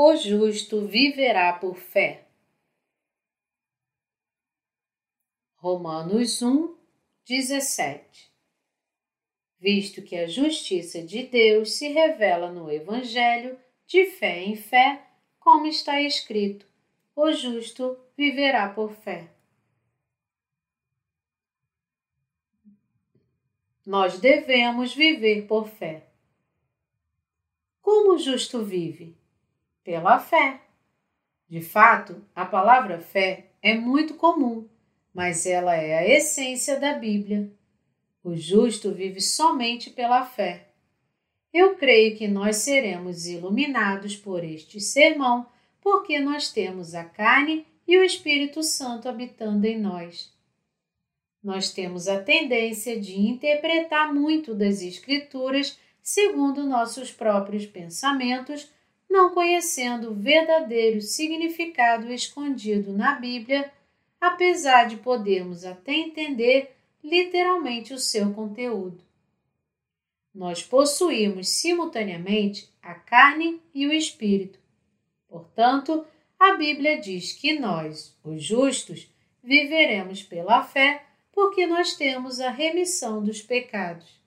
O justo viverá por fé. Romanos 1, 17 Visto que a justiça de Deus se revela no Evangelho, de fé em fé, como está escrito: o justo viverá por fé. Nós devemos viver por fé. Como o justo vive? Pela fé. De fato, a palavra fé é muito comum, mas ela é a essência da Bíblia. O justo vive somente pela fé. Eu creio que nós seremos iluminados por este sermão, porque nós temos a carne e o Espírito Santo habitando em nós. Nós temos a tendência de interpretar muito das Escrituras segundo nossos próprios pensamentos, não conhecendo o verdadeiro significado escondido na Bíblia, apesar de podermos até entender literalmente o seu conteúdo. Nós possuímos simultaneamente a carne e o espírito. Portanto, a Bíblia diz que nós, os justos, viveremos pela fé porque nós temos a remissão dos pecados.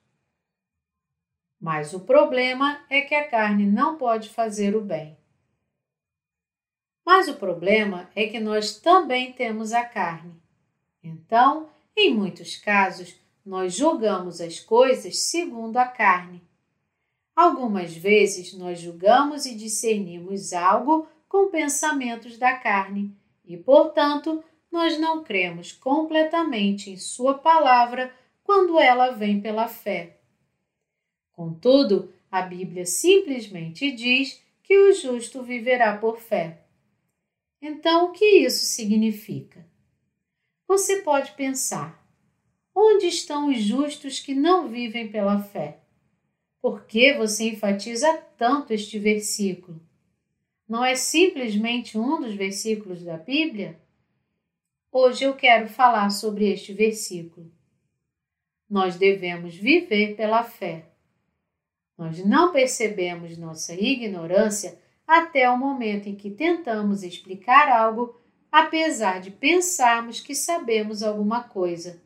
Mas o problema é que a carne não pode fazer o bem. Mas o problema é que nós também temos a carne. Então, em muitos casos, nós julgamos as coisas segundo a carne. Algumas vezes nós julgamos e discernimos algo com pensamentos da carne e, portanto, nós não cremos completamente em Sua palavra quando ela vem pela fé. Contudo, a Bíblia simplesmente diz que o justo viverá por fé. Então, o que isso significa? Você pode pensar: onde estão os justos que não vivem pela fé? Por que você enfatiza tanto este versículo? Não é simplesmente um dos versículos da Bíblia? Hoje eu quero falar sobre este versículo. Nós devemos viver pela fé. Nós não percebemos nossa ignorância até o momento em que tentamos explicar algo, apesar de pensarmos que sabemos alguma coisa.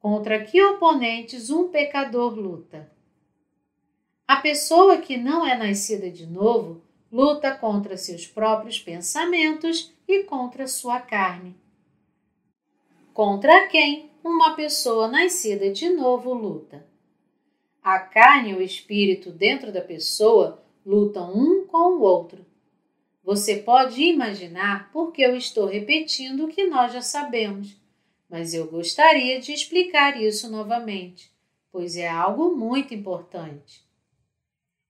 Contra que oponentes um pecador luta? A pessoa que não é nascida de novo luta contra seus próprios pensamentos e contra sua carne. Contra quem uma pessoa nascida de novo luta? A carne e o espírito dentro da pessoa lutam um com o outro. Você pode imaginar por que eu estou repetindo o que nós já sabemos, mas eu gostaria de explicar isso novamente, pois é algo muito importante.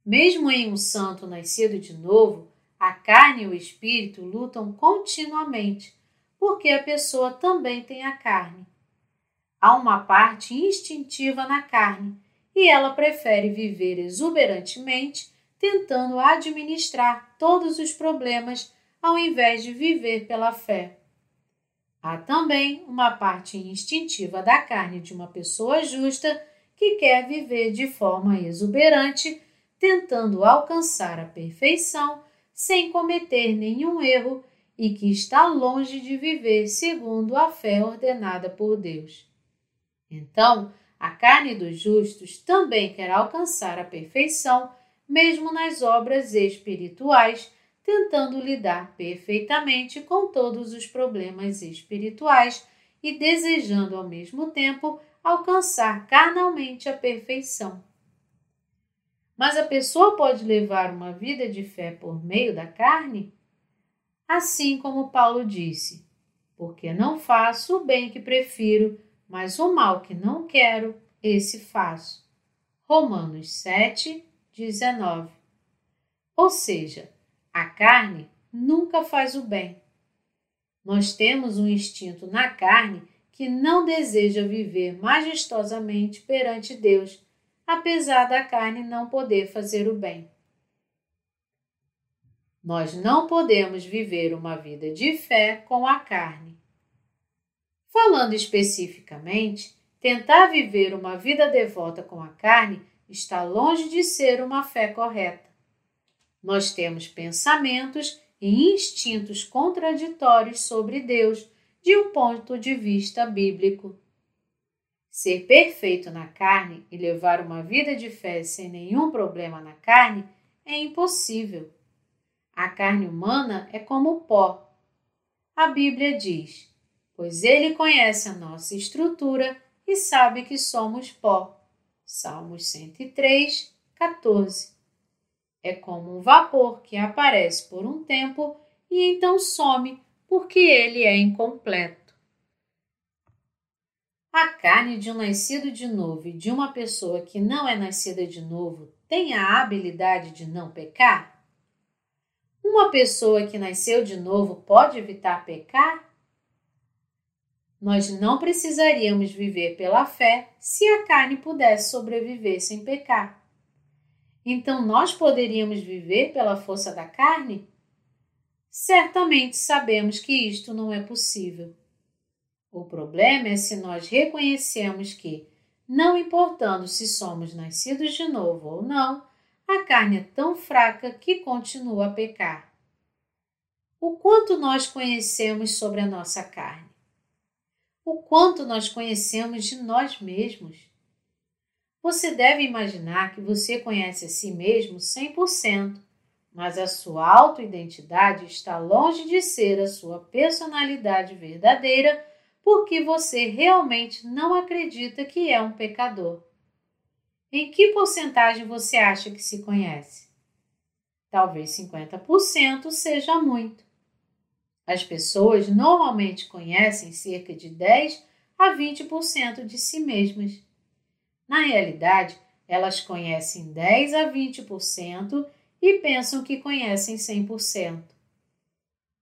Mesmo em um santo nascido de novo, a carne e o espírito lutam continuamente, porque a pessoa também tem a carne. Há uma parte instintiva na carne e ela prefere viver exuberantemente, tentando administrar todos os problemas ao invés de viver pela fé. Há também uma parte instintiva da carne de uma pessoa justa que quer viver de forma exuberante, tentando alcançar a perfeição sem cometer nenhum erro e que está longe de viver segundo a fé ordenada por Deus. Então, a carne dos justos também quer alcançar a perfeição, mesmo nas obras espirituais, tentando lidar perfeitamente com todos os problemas espirituais e desejando ao mesmo tempo alcançar carnalmente a perfeição. Mas a pessoa pode levar uma vida de fé por meio da carne? Assim como Paulo disse: Porque não faço o bem que prefiro, mas o mal que não quero, esse faço. Romanos 7, 19. Ou seja, a carne nunca faz o bem. Nós temos um instinto na carne que não deseja viver majestosamente perante Deus, apesar da carne não poder fazer o bem. Nós não podemos viver uma vida de fé com a carne. Falando especificamente, tentar viver uma vida devota com a carne está longe de ser uma fé correta. Nós temos pensamentos e instintos contraditórios sobre Deus de um ponto de vista bíblico. Ser perfeito na carne e levar uma vida de fé sem nenhum problema na carne é impossível. A carne humana é como pó. A Bíblia diz: Pois ele conhece a nossa estrutura e sabe que somos pó. Salmos 103, 14. É como um vapor que aparece por um tempo e então some porque ele é incompleto. A carne de um nascido de novo e de uma pessoa que não é nascida de novo tem a habilidade de não pecar? Uma pessoa que nasceu de novo pode evitar pecar? Nós não precisaríamos viver pela fé se a carne pudesse sobreviver sem pecar. Então nós poderíamos viver pela força da carne? Certamente sabemos que isto não é possível. O problema é se nós reconhecemos que, não importando se somos nascidos de novo ou não, a carne é tão fraca que continua a pecar. O quanto nós conhecemos sobre a nossa carne? O quanto nós conhecemos de nós mesmos? Você deve imaginar que você conhece a si mesmo 100%, mas a sua autoidentidade está longe de ser a sua personalidade verdadeira porque você realmente não acredita que é um pecador. Em que porcentagem você acha que se conhece? Talvez 50% seja muito. As pessoas normalmente conhecem cerca de 10 a 20% de si mesmas. Na realidade, elas conhecem 10 a 20% e pensam que conhecem 100%.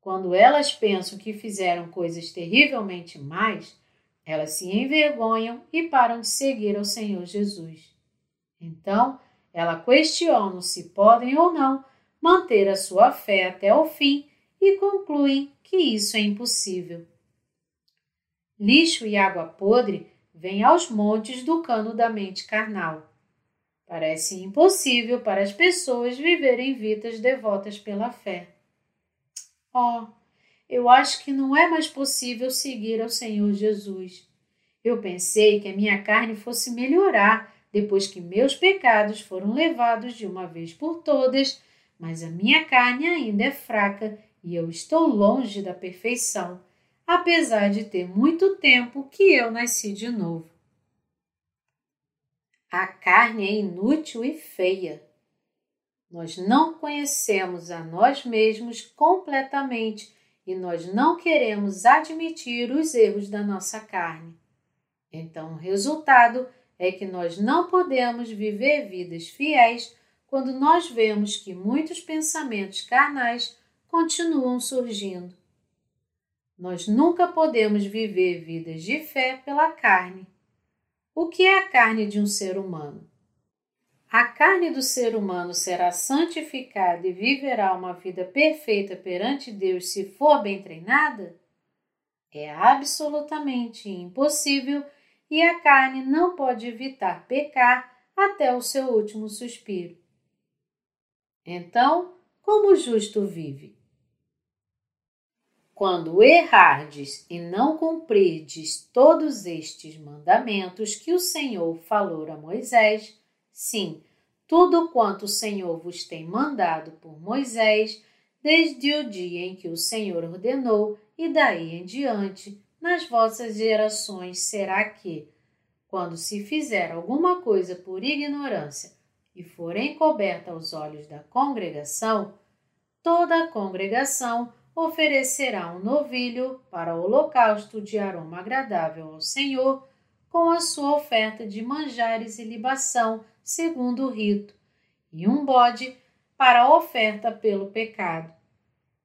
Quando elas pensam que fizeram coisas terrivelmente mais, elas se envergonham e param de seguir ao Senhor Jesus. Então, elas questionam se podem ou não manter a sua fé até o fim e concluem que isso é impossível. Lixo e água podre vem aos montes do cano da mente carnal. Parece impossível para as pessoas viverem vidas devotas pela fé. Oh, eu acho que não é mais possível seguir ao Senhor Jesus. Eu pensei que a minha carne fosse melhorar depois que meus pecados foram levados de uma vez por todas, mas a minha carne ainda é fraca e eu estou longe da perfeição apesar de ter muito tempo que eu nasci de novo. A carne é inútil e feia. Nós não conhecemos a nós mesmos completamente e nós não queremos admitir os erros da nossa carne. Então, o resultado é que nós não podemos viver vidas fiéis quando nós vemos que muitos pensamentos carnais continuam surgindo. Nós nunca podemos viver vidas de fé pela carne. O que é a carne de um ser humano? A carne do ser humano será santificada e viverá uma vida perfeita perante Deus se for bem treinada? É absolutamente impossível e a carne não pode evitar pecar até o seu último suspiro. Então, como o justo vive? Quando errardes e não cumprirdes todos estes mandamentos que o Senhor falou a Moisés, sim, tudo quanto o Senhor vos tem mandado por Moisés, desde o dia em que o Senhor ordenou, e daí em diante, nas vossas gerações será que, quando se fizer alguma coisa por ignorância e for encoberta aos olhos da congregação, toda a congregação oferecerá um novilho para o holocausto de aroma agradável ao Senhor, com a sua oferta de manjares e libação, segundo o rito, e um bode para a oferta pelo pecado.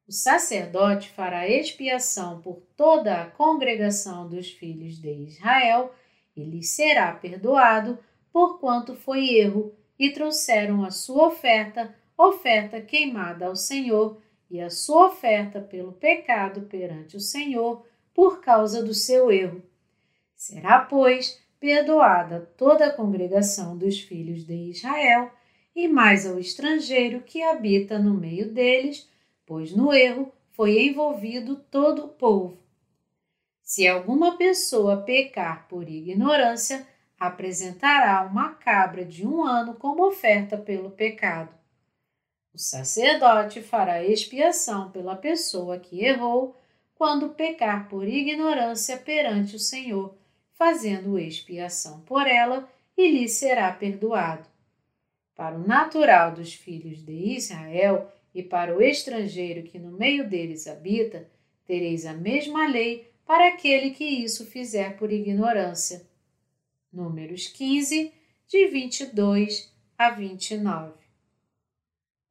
O sacerdote fará expiação por toda a congregação dos filhos de Israel e lhes será perdoado, porquanto foi erro, e trouxeram a sua oferta, oferta queimada ao Senhor, e a sua oferta pelo pecado perante o Senhor por causa do seu erro. Será, pois, perdoada toda a congregação dos filhos de Israel, e mais ao estrangeiro que habita no meio deles, pois no erro foi envolvido todo o povo. Se alguma pessoa pecar por ignorância, apresentará uma cabra de um ano como oferta pelo pecado. O sacerdote fará expiação pela pessoa que errou quando pecar por ignorância perante o Senhor, fazendo expiação por ela e lhe será perdoado. Para o natural dos filhos de Israel e para o estrangeiro que no meio deles habita, tereis a mesma lei para aquele que isso fizer por ignorância. Números 15, de 22 a 29.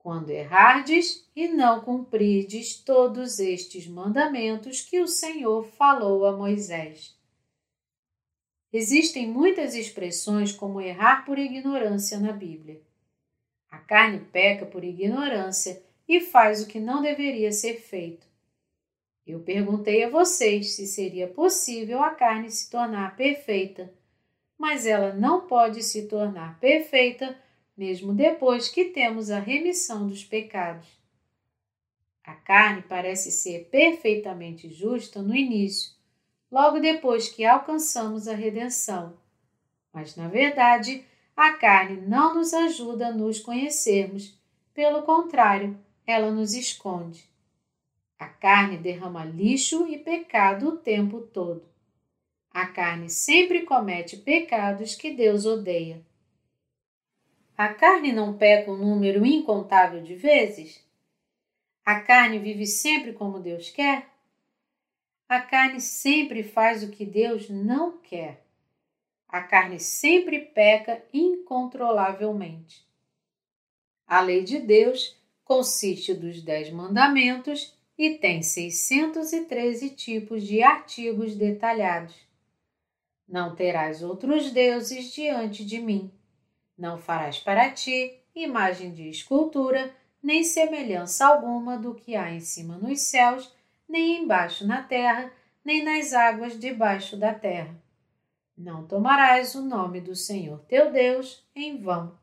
Quando errardes e não cumprirdes todos estes mandamentos que o Senhor falou a Moisés. Existem muitas expressões como errar por ignorância na Bíblia. A carne peca por ignorância e faz o que não deveria ser feito. Eu perguntei a vocês se seria possível a carne se tornar perfeita, mas ela não pode se tornar perfeita mesmo depois que temos a remissão dos pecados. A carne parece ser perfeitamente justa no início, logo depois que alcançamos a redenção. Mas, na verdade, a carne não nos ajuda a nos conhecermos, pelo contrário, ela nos esconde. A carne derrama lixo e pecado o tempo todo. A carne sempre comete pecados que Deus odeia. A carne não peca um número incontável de vezes? A carne vive sempre como Deus quer? A carne sempre faz o que Deus não quer. A carne sempre peca incontrolavelmente. A lei de Deus consiste dos dez mandamentos e tem 613 tipos de artigos detalhados. Não terás outros deuses diante de mim. Não farás para ti imagem de escultura, nem semelhança alguma do que há em cima nos céus, nem embaixo na terra, nem nas águas debaixo da terra. Não tomarás o nome do Senhor teu Deus em vão.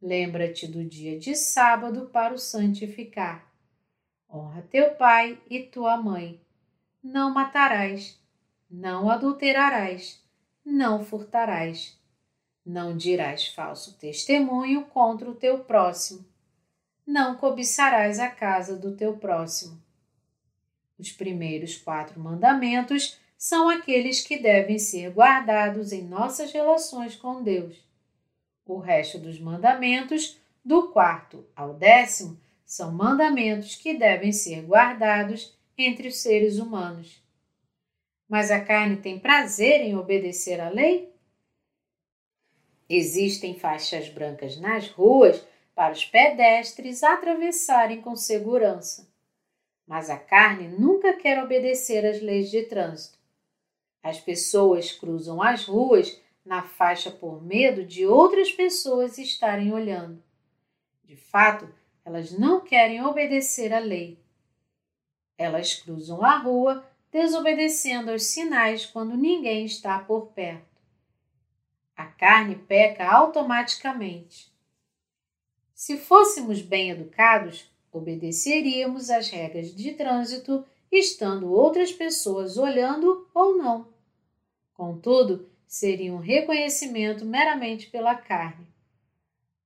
Lembra-te do dia de sábado para o santificar. Honra teu pai e tua mãe. Não matarás, não adulterarás, não furtarás. Não dirás falso testemunho contra o teu próximo. Não cobiçarás a casa do teu próximo. Os primeiros quatro mandamentos são aqueles que devem ser guardados em nossas relações com Deus. O resto dos mandamentos, do quarto ao décimo, são mandamentos que devem ser guardados entre os seres humanos. Mas a carne tem prazer em obedecer à lei? Existem faixas brancas nas ruas para os pedestres atravessarem com segurança. Mas a carne nunca quer obedecer às leis de trânsito. As pessoas cruzam as ruas na faixa por medo de outras pessoas estarem olhando. De fato, elas não querem obedecer à lei. Elas cruzam a rua desobedecendo aos sinais quando ninguém está por perto. A carne peca automaticamente. Se fôssemos bem educados, obedeceríamos às regras de trânsito, estando outras pessoas olhando ou não. Contudo, seria um reconhecimento meramente pela carne.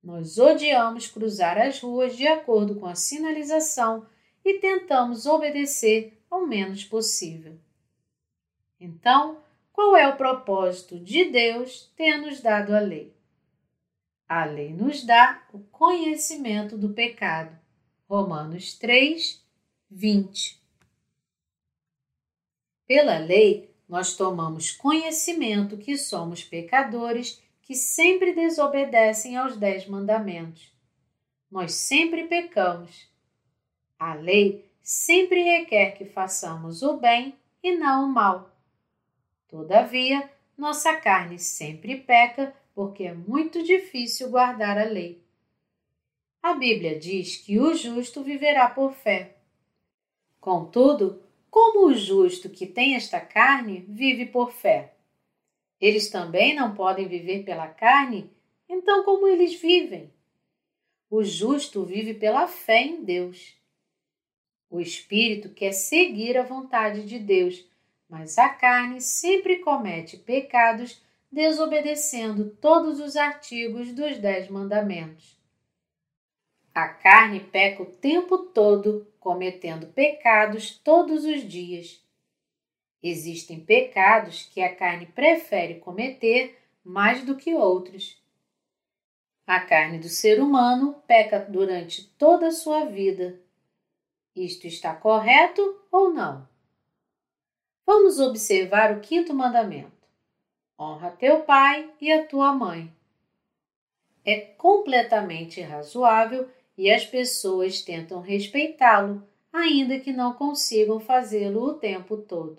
Nós odiamos cruzar as ruas de acordo com a sinalização e tentamos obedecer ao menos possível. Então, qual é o propósito de Deus ter nos dado a lei? A lei nos dá o conhecimento do pecado. Romanos 3, 20. Pela lei, nós tomamos conhecimento que somos pecadores que sempre desobedecem aos dez mandamentos. Nós sempre pecamos. A lei sempre requer que façamos o bem e não o mal. Todavia, nossa carne sempre peca porque é muito difícil guardar a lei. A Bíblia diz que o justo viverá por fé. Contudo, como o justo que tem esta carne vive por fé? Eles também não podem viver pela carne, então como eles vivem? O justo vive pela fé em Deus. O espírito quer seguir a vontade de Deus, mas a carne sempre comete pecados desobedecendo todos os artigos dos Dez Mandamentos. A carne peca o tempo todo, cometendo pecados todos os dias. Existem pecados que a carne prefere cometer mais do que outros. A carne do ser humano peca durante toda a sua vida. Isto está correto ou não? Vamos observar o quinto mandamento: honra teu pai e a tua mãe. É completamente razoável e as pessoas tentam respeitá-lo, ainda que não consigam fazê-lo o tempo todo.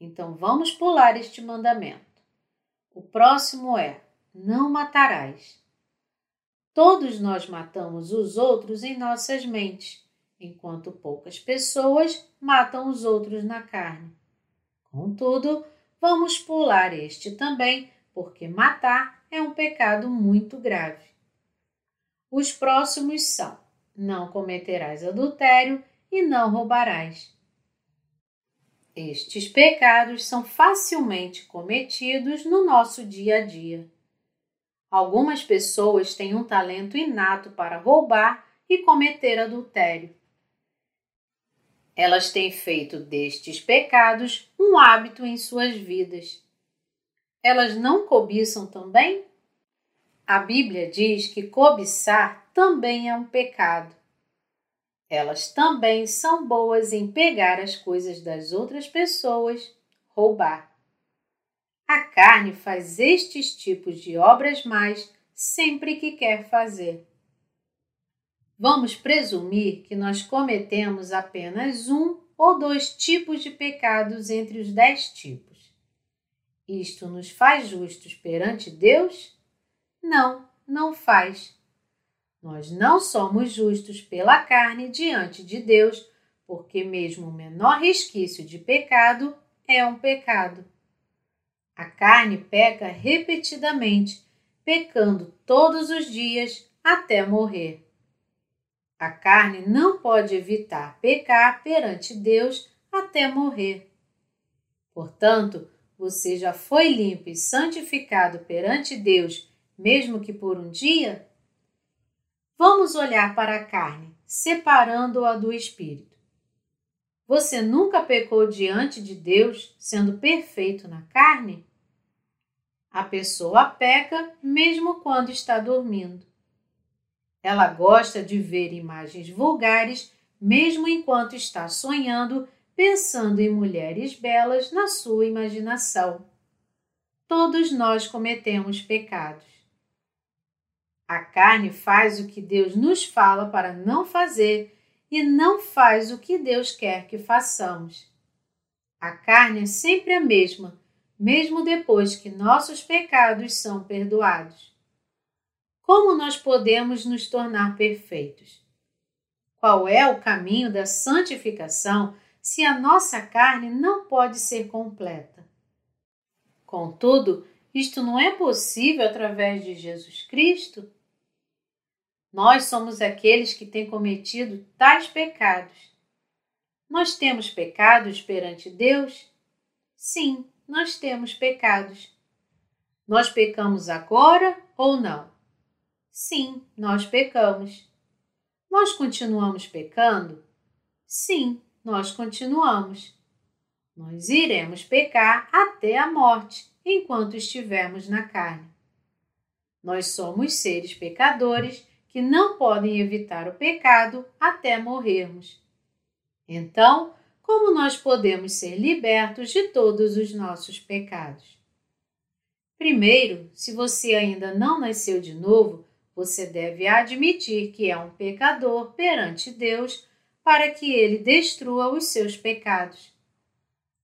Então vamos pular este mandamento. O próximo é: não matarás. Todos nós matamos os outros em nossas mentes, enquanto poucas pessoas matam os outros na carne. Contudo, vamos pular este também, porque matar é um pecado muito grave. Os próximos são: não cometerás adultério e não roubarás. Estes pecados são facilmente cometidos no nosso dia a dia. Algumas pessoas têm um talento inato para roubar e cometer adultério. Elas têm feito destes pecados um hábito em suas vidas. Elas não cobiçam também? A Bíblia diz que cobiçar também é um pecado. Elas também são boas em pegar as coisas das outras pessoas, roubar. A carne faz estes tipos de obras mais sempre que quer fazer. Vamos presumir que nós cometemos apenas um ou dois tipos de pecados entre os dez tipos. Isto nos faz justos perante Deus? Não, não faz. Nós não somos justos pela carne diante de Deus, porque mesmo o menor resquício de pecado é um pecado. A carne peca repetidamente, pecando todos os dias até morrer. A carne não pode evitar pecar perante Deus até morrer. Portanto, você já foi limpo e santificado perante Deus, mesmo que por um dia? Vamos olhar para a carne, separando-a do espírito. Você nunca pecou diante de Deus sendo perfeito na carne? A pessoa peca mesmo quando está dormindo. Ela gosta de ver imagens vulgares mesmo enquanto está sonhando, pensando em mulheres belas na sua imaginação. Todos nós cometemos pecados. A carne faz o que Deus nos fala para não fazer e não faz o que Deus quer que façamos. A carne é sempre a mesma, mesmo depois que nossos pecados são perdoados. Como nós podemos nos tornar perfeitos? Qual é o caminho da santificação se a nossa carne não pode ser completa? Contudo, isto não é possível através de Jesus Cristo? Nós somos aqueles que têm cometido tais pecados. Nós temos pecados perante Deus? Sim, nós temos pecados. Nós pecamos agora ou não? Sim, nós pecamos. Nós continuamos pecando? Sim, nós continuamos. Nós iremos pecar até a morte enquanto estivermos na carne. Nós somos seres pecadores que não podem evitar o pecado até morrermos. Então, como nós podemos ser libertos de todos os nossos pecados? Primeiro, se você ainda não nasceu de novo, você deve admitir que é um pecador perante Deus para que ele destrua os seus pecados.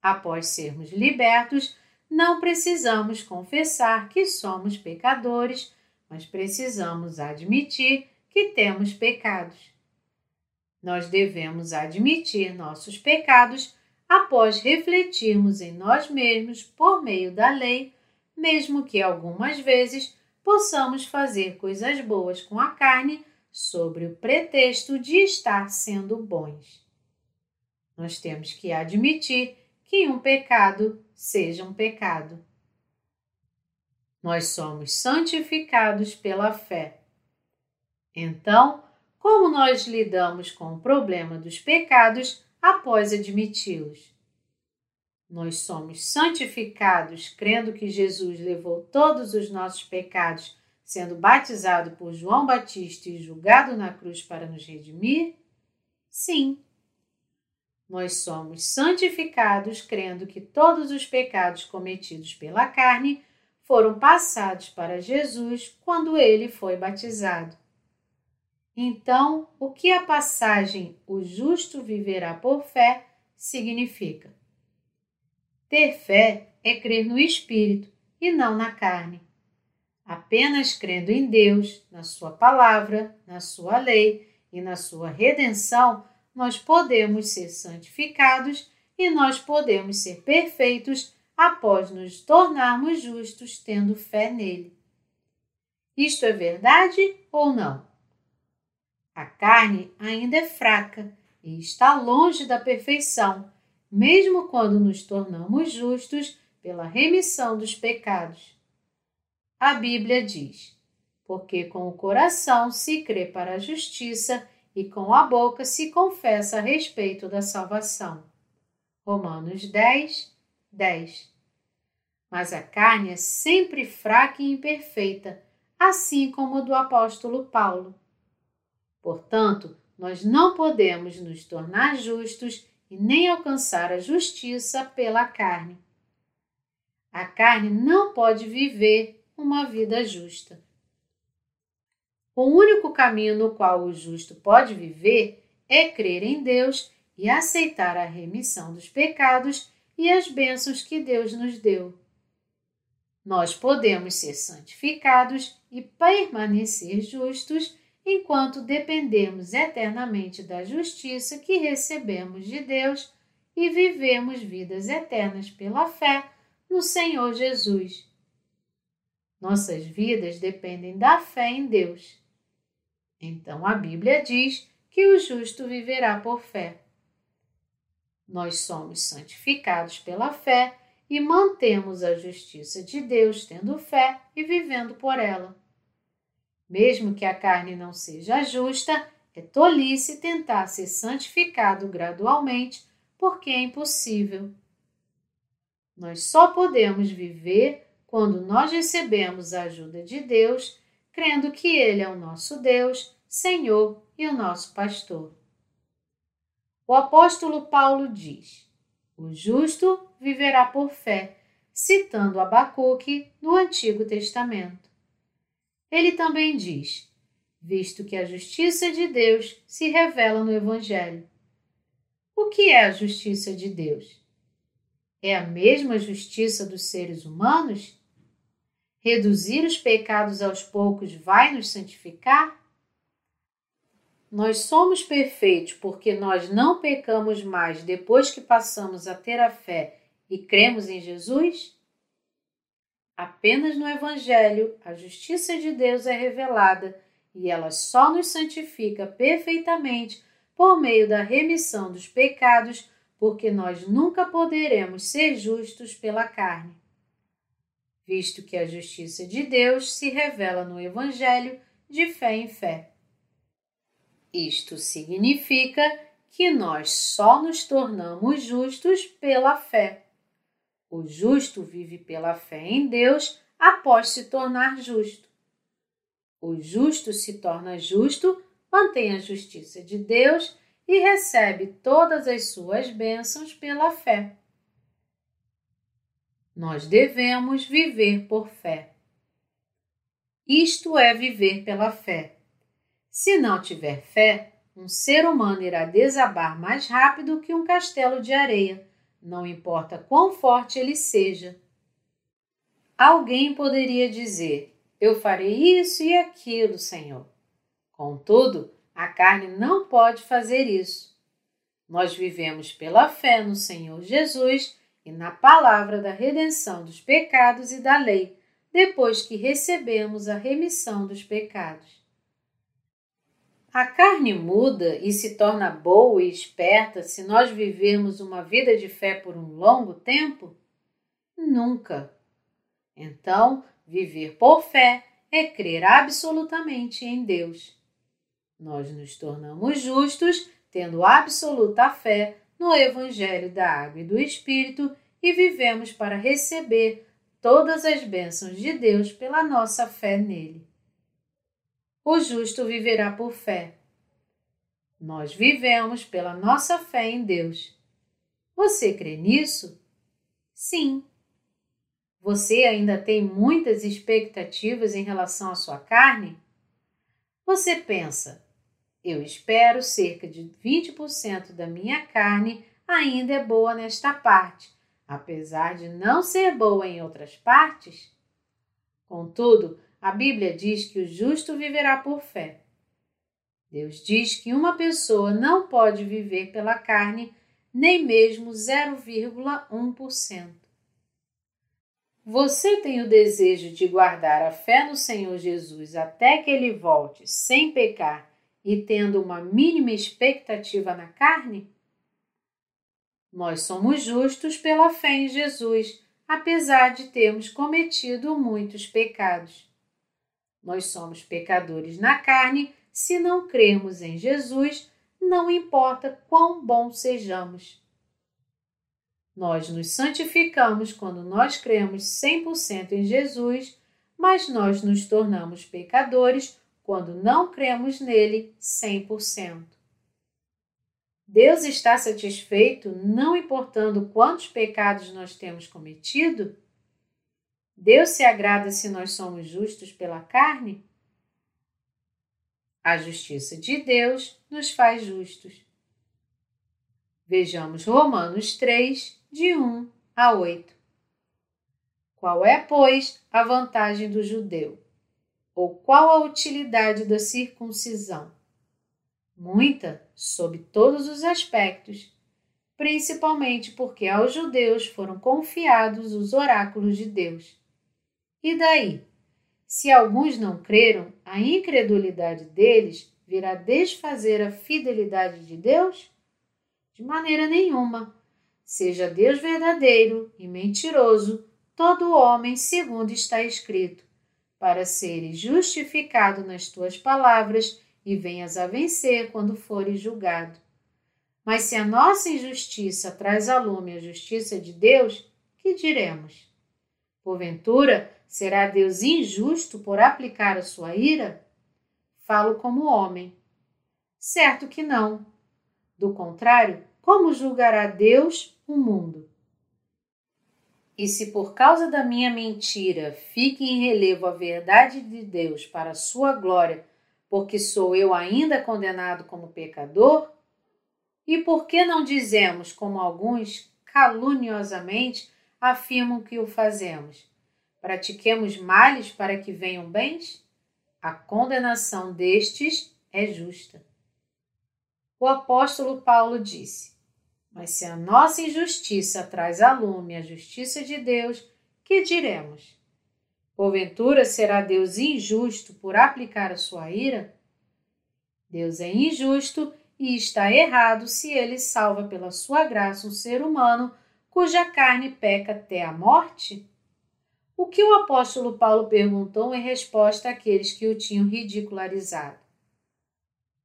Após sermos libertos, não precisamos confessar que somos pecadores mas precisamos admitir que temos pecados. Nós devemos admitir nossos pecados após refletirmos em nós mesmos por meio da lei, mesmo que algumas vezes possamos fazer coisas boas com a carne sobre o pretexto de estar sendo bons. Nós temos que admitir que um pecado seja um pecado. Nós somos santificados pela fé. Então, como nós lidamos com o problema dos pecados após admiti-los? Nós somos santificados crendo que Jesus levou todos os nossos pecados, sendo batizado por João Batista e julgado na cruz para nos redimir? Sim. Nós somos santificados crendo que todos os pecados cometidos pela carne foram passados para Jesus quando ele foi batizado. Então, o que a passagem o justo viverá por fé significa? Ter fé é crer no Espírito e não na carne. Apenas crendo em Deus, na Sua palavra, na Sua lei e na Sua redenção, nós podemos ser santificados e nós podemos ser perfeitos após nos tornarmos justos tendo fé nele. Isto é verdade ou não? A carne ainda é fraca e está longe da perfeição mesmo quando nos tornamos justos pela remissão dos pecados. A Bíblia diz: Porque com o coração se crê para a justiça e com a boca se confessa a respeito da salvação. Romanos 10, 10. Mas a carne é sempre fraca e imperfeita, assim como a do apóstolo Paulo. Portanto, nós não podemos nos tornar justos e nem alcançar a justiça pela carne. A carne não pode viver uma vida justa. O único caminho no qual o justo pode viver é crer em Deus e aceitar a remissão dos pecados e as bênçãos que Deus nos deu. Nós podemos ser santificados e permanecer justos enquanto dependemos eternamente da justiça que recebemos de Deus e vivemos vidas eternas pela fé no Senhor Jesus. Nossas vidas dependem da fé em Deus. Então a Bíblia diz que o justo viverá por fé. Nós somos santificados pela fé e mantemos a justiça de Deus tendo fé e vivendo por ela. Mesmo que a carne não seja justa, é tolice tentar ser santificado gradualmente, porque é impossível. Nós só podemos viver quando nós recebemos a ajuda de Deus, crendo que Ele é o nosso Deus, Senhor e o nosso pastor. O apóstolo Paulo diz: O justo viverá por fé, citando Abacuque no Antigo Testamento. Ele também diz: visto que a justiça de Deus se revela no Evangelho. O que é a justiça de Deus? É a mesma justiça dos seres humanos? Reduzir os pecados aos poucos vai nos santificar? Nós somos perfeitos porque nós não pecamos mais depois que passamos a ter a fé e cremos em Jesus? Apenas no Evangelho a justiça de Deus é revelada e ela só nos santifica perfeitamente por meio da remissão dos pecados, porque nós nunca poderemos ser justos pela carne. Visto que a justiça de Deus se revela no Evangelho de fé em fé. Isto significa que nós só nos tornamos justos pela fé. O justo vive pela fé em Deus após se tornar justo. O justo se torna justo, mantém a justiça de Deus e recebe todas as suas bênçãos pela fé. Nós devemos viver por fé. Isto é viver pela fé. Se não tiver fé, um ser humano irá desabar mais rápido que um castelo de areia não importa quão forte ele seja. Alguém poderia dizer: Eu farei isso e aquilo, Senhor. Contudo, a carne não pode fazer isso. Nós vivemos pela fé no Senhor Jesus e na palavra da redenção dos pecados e da lei, depois que recebemos a remissão dos pecados. A carne muda e se torna boa e esperta se nós vivermos uma vida de fé por um longo tempo? Nunca. Então, viver por fé é crer absolutamente em Deus. Nós nos tornamos justos tendo absoluta fé no Evangelho da Água e do Espírito e vivemos para receber todas as bênçãos de Deus pela nossa fé nele. O justo viverá por fé. Nós vivemos pela nossa fé em Deus. Você crê nisso? Sim. Você ainda tem muitas expectativas em relação à sua carne? Você pensa, eu espero cerca de 20% da minha carne ainda é boa nesta parte, apesar de não ser boa em outras partes? Contudo, a Bíblia diz que o justo viverá por fé. Deus diz que uma pessoa não pode viver pela carne nem mesmo 0,1%. Você tem o desejo de guardar a fé no Senhor Jesus até que ele volte sem pecar e tendo uma mínima expectativa na carne? Nós somos justos pela fé em Jesus, apesar de termos cometido muitos pecados. Nós somos pecadores na carne se não crermos em Jesus, não importa quão bons sejamos. Nós nos santificamos quando nós cremos 100% em Jesus, mas nós nos tornamos pecadores quando não cremos nele 100%. Deus está satisfeito não importando quantos pecados nós temos cometido? Deus se agrada se nós somos justos pela carne? A justiça de Deus nos faz justos. Vejamos Romanos 3, de 1 a 8. Qual é, pois, a vantagem do judeu? Ou qual a utilidade da circuncisão? Muita, sob todos os aspectos, principalmente porque aos judeus foram confiados os oráculos de Deus. E daí? Se alguns não creram, a incredulidade deles virá desfazer a fidelidade de Deus? De maneira nenhuma. Seja Deus verdadeiro e mentiroso, todo homem, segundo está escrito, para seres justificado nas tuas palavras e venhas a vencer quando fores julgado. Mas se a nossa injustiça traz a lume a justiça de Deus, que diremos? Porventura, será Deus injusto por aplicar a sua ira? Falo como homem. Certo que não. Do contrário, como julgará Deus o mundo? E se por causa da minha mentira fique em relevo a verdade de Deus para a sua glória, porque sou eu ainda condenado como pecador? E por que não dizemos, como alguns caluniosamente afirmam que o fazemos? Pratiquemos males para que venham bens? A condenação destes é justa. O apóstolo Paulo disse: Mas se a nossa injustiça traz a lume a justiça de Deus, que diremos? Porventura será Deus injusto por aplicar a sua ira? Deus é injusto e está errado se ele salva pela sua graça um ser humano cuja carne peca até a morte? O que o apóstolo Paulo perguntou em resposta àqueles que o tinham ridicularizado?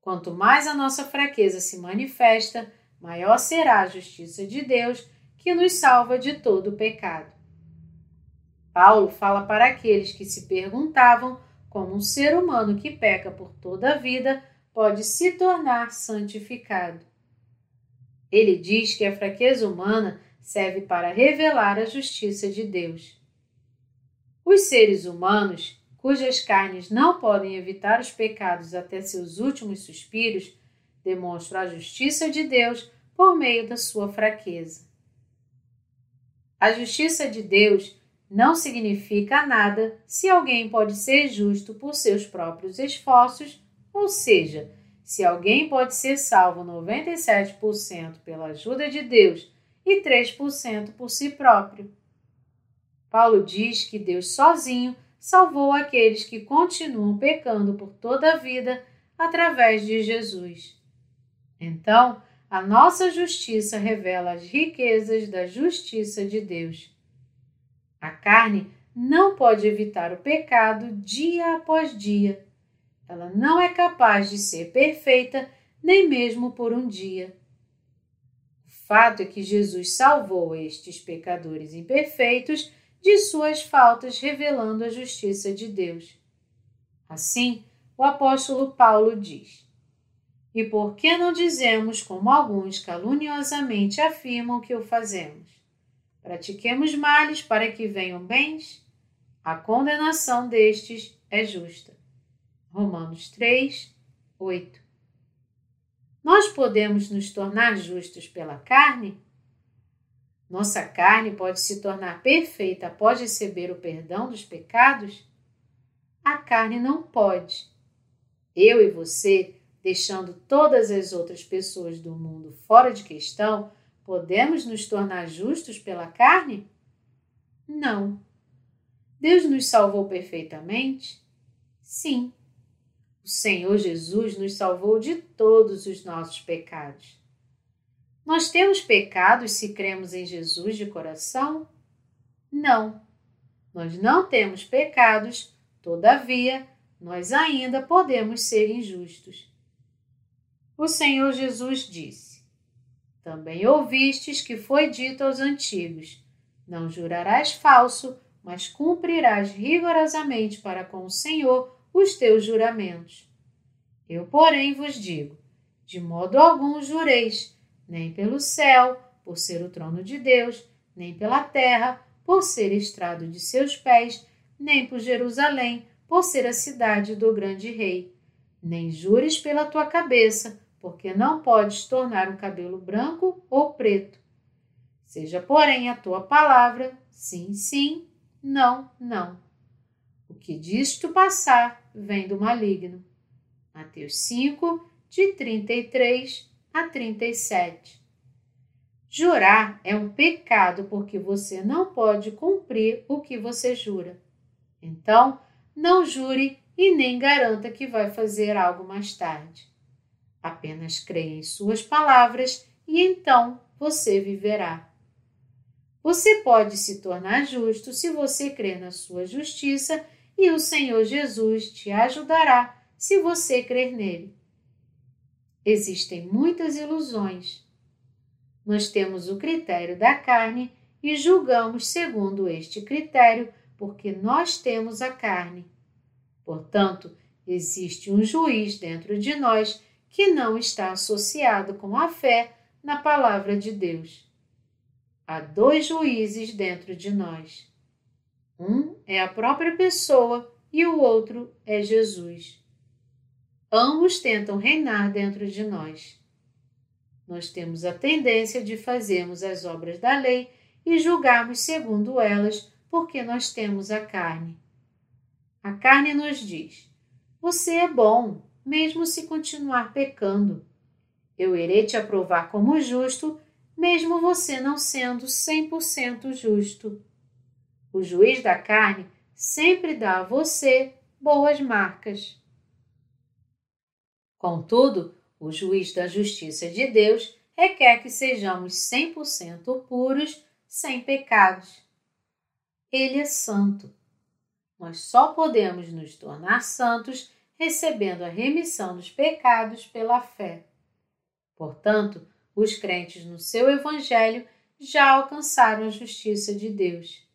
Quanto mais a nossa fraqueza se manifesta, maior será a justiça de Deus que nos salva de todo o pecado. Paulo fala para aqueles que se perguntavam como um ser humano que peca por toda a vida pode se tornar santificado. Ele diz que a fraqueza humana serve para revelar a justiça de Deus. Os seres humanos, cujas carnes não podem evitar os pecados até seus últimos suspiros, demonstram a justiça de Deus por meio da sua fraqueza. A justiça de Deus não significa nada se alguém pode ser justo por seus próprios esforços, ou seja, se alguém pode ser salvo 97% pela ajuda de Deus e 3% por si próprio. Paulo diz que Deus sozinho salvou aqueles que continuam pecando por toda a vida, através de Jesus. Então, a nossa justiça revela as riquezas da justiça de Deus. A carne não pode evitar o pecado dia após dia. Ela não é capaz de ser perfeita nem mesmo por um dia. O fato é que Jesus salvou estes pecadores imperfeitos de suas faltas, revelando a justiça de Deus. Assim, o apóstolo Paulo diz: E por que não dizemos, como alguns caluniosamente afirmam que o fazemos? Pratiquemos males para que venham bens? A condenação destes é justa. Romanos 3, 8. Nós podemos nos tornar justos pela carne? Nossa carne pode se tornar perfeita após receber o perdão dos pecados? A carne não pode. Eu e você, deixando todas as outras pessoas do mundo fora de questão, podemos nos tornar justos pela carne? Não. Deus nos salvou perfeitamente? Sim. O Senhor Jesus nos salvou de todos os nossos pecados. Nós temos pecados se cremos em Jesus de coração? Não. Nós não temos pecados, todavia, nós ainda podemos ser injustos. O Senhor Jesus disse: Também ouvistes que foi dito aos antigos: Não jurarás falso, mas cumprirás rigorosamente para com o Senhor os teus juramentos. Eu, porém, vos digo: de modo algum jureis, nem pelo céu, por ser o trono de Deus, nem pela terra, por ser estrado de seus pés, nem por Jerusalém, por ser a cidade do grande rei. Nem jures pela tua cabeça, porque não podes tornar um cabelo branco ou preto. Seja, porém, a tua palavra sim, sim, não, não. O que disto passar vem do maligno. Mateus 5, de 33 a 37. Jurar é um pecado porque você não pode cumprir o que você jura. Então, não jure e nem garanta que vai fazer algo mais tarde. Apenas creia em suas palavras e então você viverá. Você pode se tornar justo se você crer na sua justiça e o Senhor Jesus te ajudará se você crer nele. Existem muitas ilusões. Nós temos o critério da carne e julgamos segundo este critério porque nós temos a carne. Portanto, existe um juiz dentro de nós que não está associado com a fé na palavra de Deus. Há dois juízes dentro de nós. Um é a própria pessoa e o outro é Jesus. Ambos tentam reinar dentro de nós. Nós temos a tendência de fazermos as obras da lei e julgarmos segundo elas porque nós temos a carne. A carne nos diz: Você é bom, mesmo se continuar pecando. Eu irei te aprovar como justo, mesmo você não sendo 100% justo. O juiz da carne sempre dá a você boas marcas. Contudo, o juiz da justiça de Deus requer que sejamos 100% puros, sem pecados ele é santo. Nós só podemos nos tornar santos recebendo a remissão dos pecados pela fé. Portanto, os crentes no seu Evangelho já alcançaram a justiça de Deus.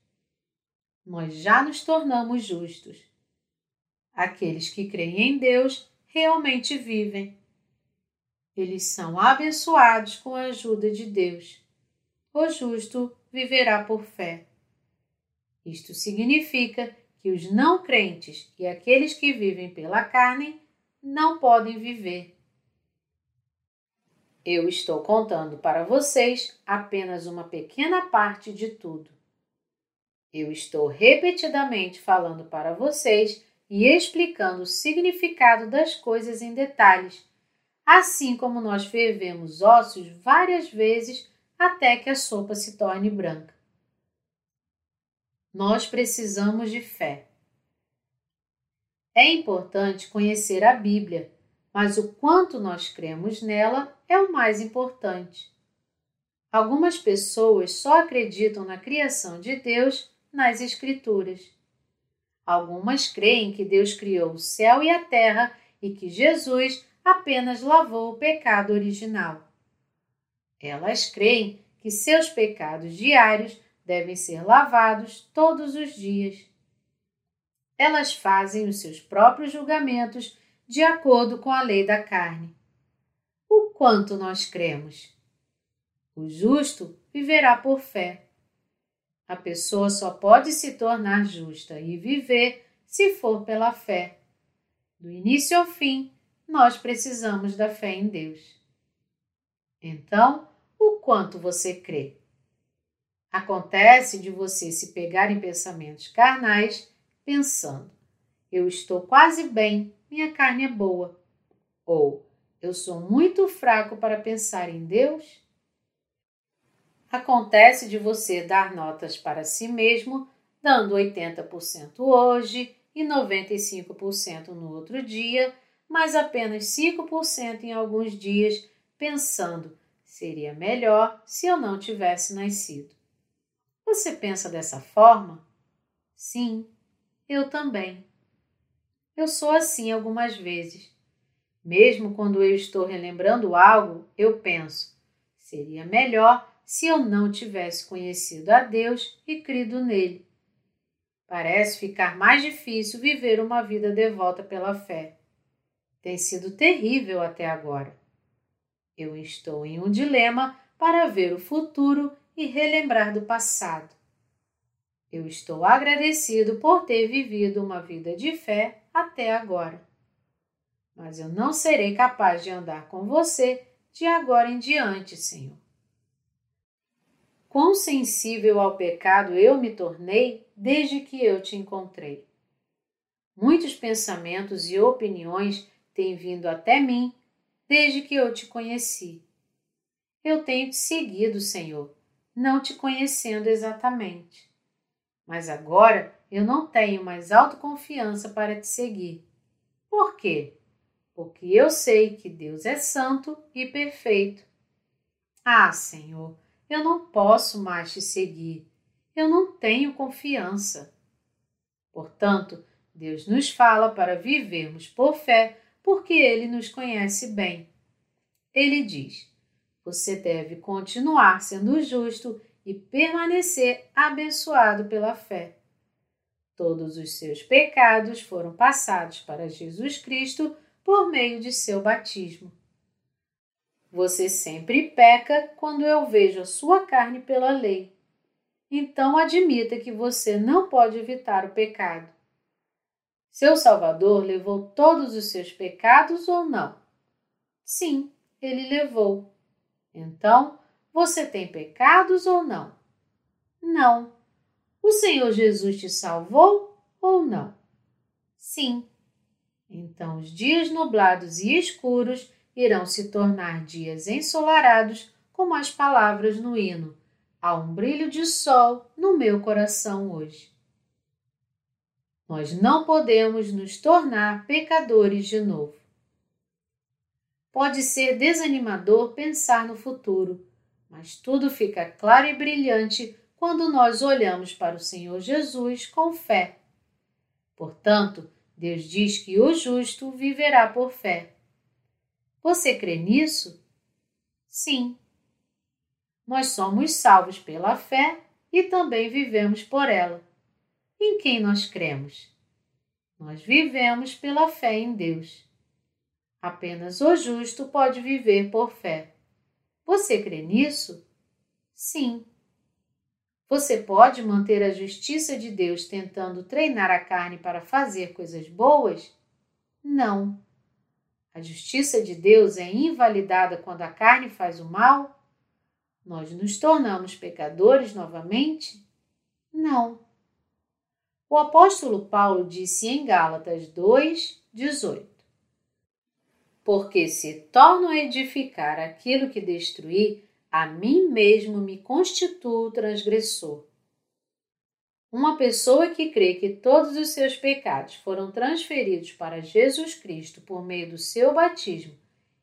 Nós já nos tornamos justos. Aqueles que creem em Deus realmente vivem. Eles são abençoados com a ajuda de Deus. O justo viverá por fé. Isto significa que os não crentes e aqueles que vivem pela carne não podem viver. Eu estou contando para vocês apenas uma pequena parte de tudo. Eu estou repetidamente falando para vocês e explicando o significado das coisas em detalhes, assim como nós fervemos ossos várias vezes até que a sopa se torne branca nós precisamos de fé. É importante conhecer a Bíblia, mas o quanto nós cremos nela é o mais importante. Algumas pessoas só acreditam na criação de Deus nas Escrituras. Algumas creem que Deus criou o céu e a terra e que Jesus apenas lavou o pecado original. Elas creem que seus pecados diários devem ser lavados todos os dias. Elas fazem os seus próprios julgamentos de acordo com a lei da carne. O quanto nós cremos? O justo viverá por fé. A pessoa só pode se tornar justa e viver se for pela fé. Do início ao fim, nós precisamos da fé em Deus. Então, o quanto você crê? Acontece de você se pegar em pensamentos carnais, pensando: eu estou quase bem, minha carne é boa. Ou eu sou muito fraco para pensar em Deus? Acontece de você dar notas para si mesmo, dando 80% hoje e 95% no outro dia, mas apenas 5% em alguns dias, pensando: seria melhor se eu não tivesse nascido. Você pensa dessa forma? Sim, eu também. Eu sou assim algumas vezes. Mesmo quando eu estou relembrando algo, eu penso: seria melhor se eu não tivesse conhecido a Deus e crido nele. Parece ficar mais difícil viver uma vida devota pela fé. Tem sido terrível até agora. Eu estou em um dilema para ver o futuro e relembrar do passado. Eu estou agradecido por ter vivido uma vida de fé até agora. Mas eu não serei capaz de andar com você de agora em diante, Senhor. Quão sensível ao pecado eu me tornei desde que eu te encontrei. Muitos pensamentos e opiniões têm vindo até mim desde que eu te conheci. Eu tenho te seguido, Senhor, não te conhecendo exatamente. Mas agora eu não tenho mais autoconfiança para te seguir. Por quê? Porque eu sei que Deus é santo e perfeito. Ah, Senhor, eu não posso mais te seguir. Eu não tenho confiança. Portanto, Deus nos fala para vivermos por fé, porque Ele nos conhece bem. Ele diz: você deve continuar sendo justo e permanecer abençoado pela fé. Todos os seus pecados foram passados para Jesus Cristo por meio de seu batismo. Você sempre peca quando eu vejo a sua carne pela lei. Então admita que você não pode evitar o pecado. Seu Salvador levou todos os seus pecados ou não? Sim, ele levou. Então, você tem pecados ou não? Não. O Senhor Jesus te salvou ou não? Sim. Então, os dias nublados e escuros irão se tornar dias ensolarados, como as palavras no hino: Há um brilho de sol no meu coração hoje. Nós não podemos nos tornar pecadores de novo. Pode ser desanimador pensar no futuro, mas tudo fica claro e brilhante quando nós olhamos para o Senhor Jesus com fé. Portanto, Deus diz que o justo viverá por fé. Você crê nisso? Sim. Nós somos salvos pela fé e também vivemos por ela. Em quem nós cremos? Nós vivemos pela fé em Deus. Apenas o justo pode viver por fé. Você crê nisso? Sim. Você pode manter a justiça de Deus tentando treinar a carne para fazer coisas boas? Não. A justiça de Deus é invalidada quando a carne faz o mal? Nós nos tornamos pecadores novamente? Não. O apóstolo Paulo disse em Gálatas 2, 18: Porque se torno a edificar aquilo que destruí, a mim mesmo me constituo transgressor. Uma pessoa que crê que todos os seus pecados foram transferidos para Jesus Cristo por meio do seu batismo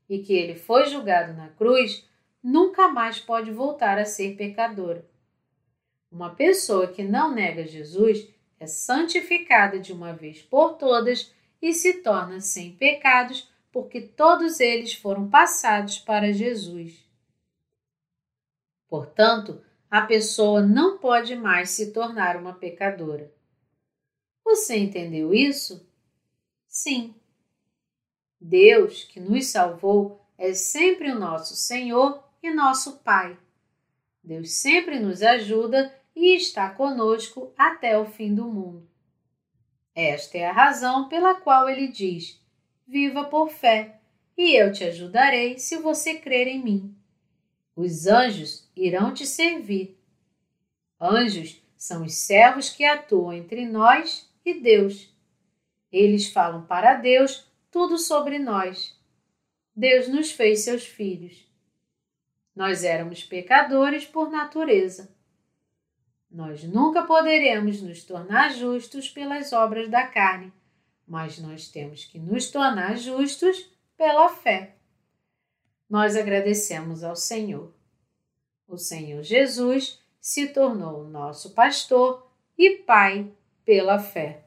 e que ele foi julgado na cruz, nunca mais pode voltar a ser pecadora. Uma pessoa que não nega Jesus é santificada de uma vez por todas e se torna sem pecados, porque todos eles foram passados para Jesus. Portanto, a pessoa não pode mais se tornar uma pecadora. Você entendeu isso? Sim. Deus, que nos salvou, é sempre o nosso Senhor e nosso Pai. Deus sempre nos ajuda e está conosco até o fim do mundo. Esta é a razão pela qual ele diz: Viva por fé, e eu te ajudarei se você crer em mim. Os anjos irão te servir. Anjos são os servos que atuam entre nós e Deus. Eles falam para Deus tudo sobre nós. Deus nos fez seus filhos. Nós éramos pecadores por natureza. Nós nunca poderemos nos tornar justos pelas obras da carne, mas nós temos que nos tornar justos pela fé nós agradecemos ao Senhor. O Senhor Jesus se tornou nosso pastor e Pai pela fé.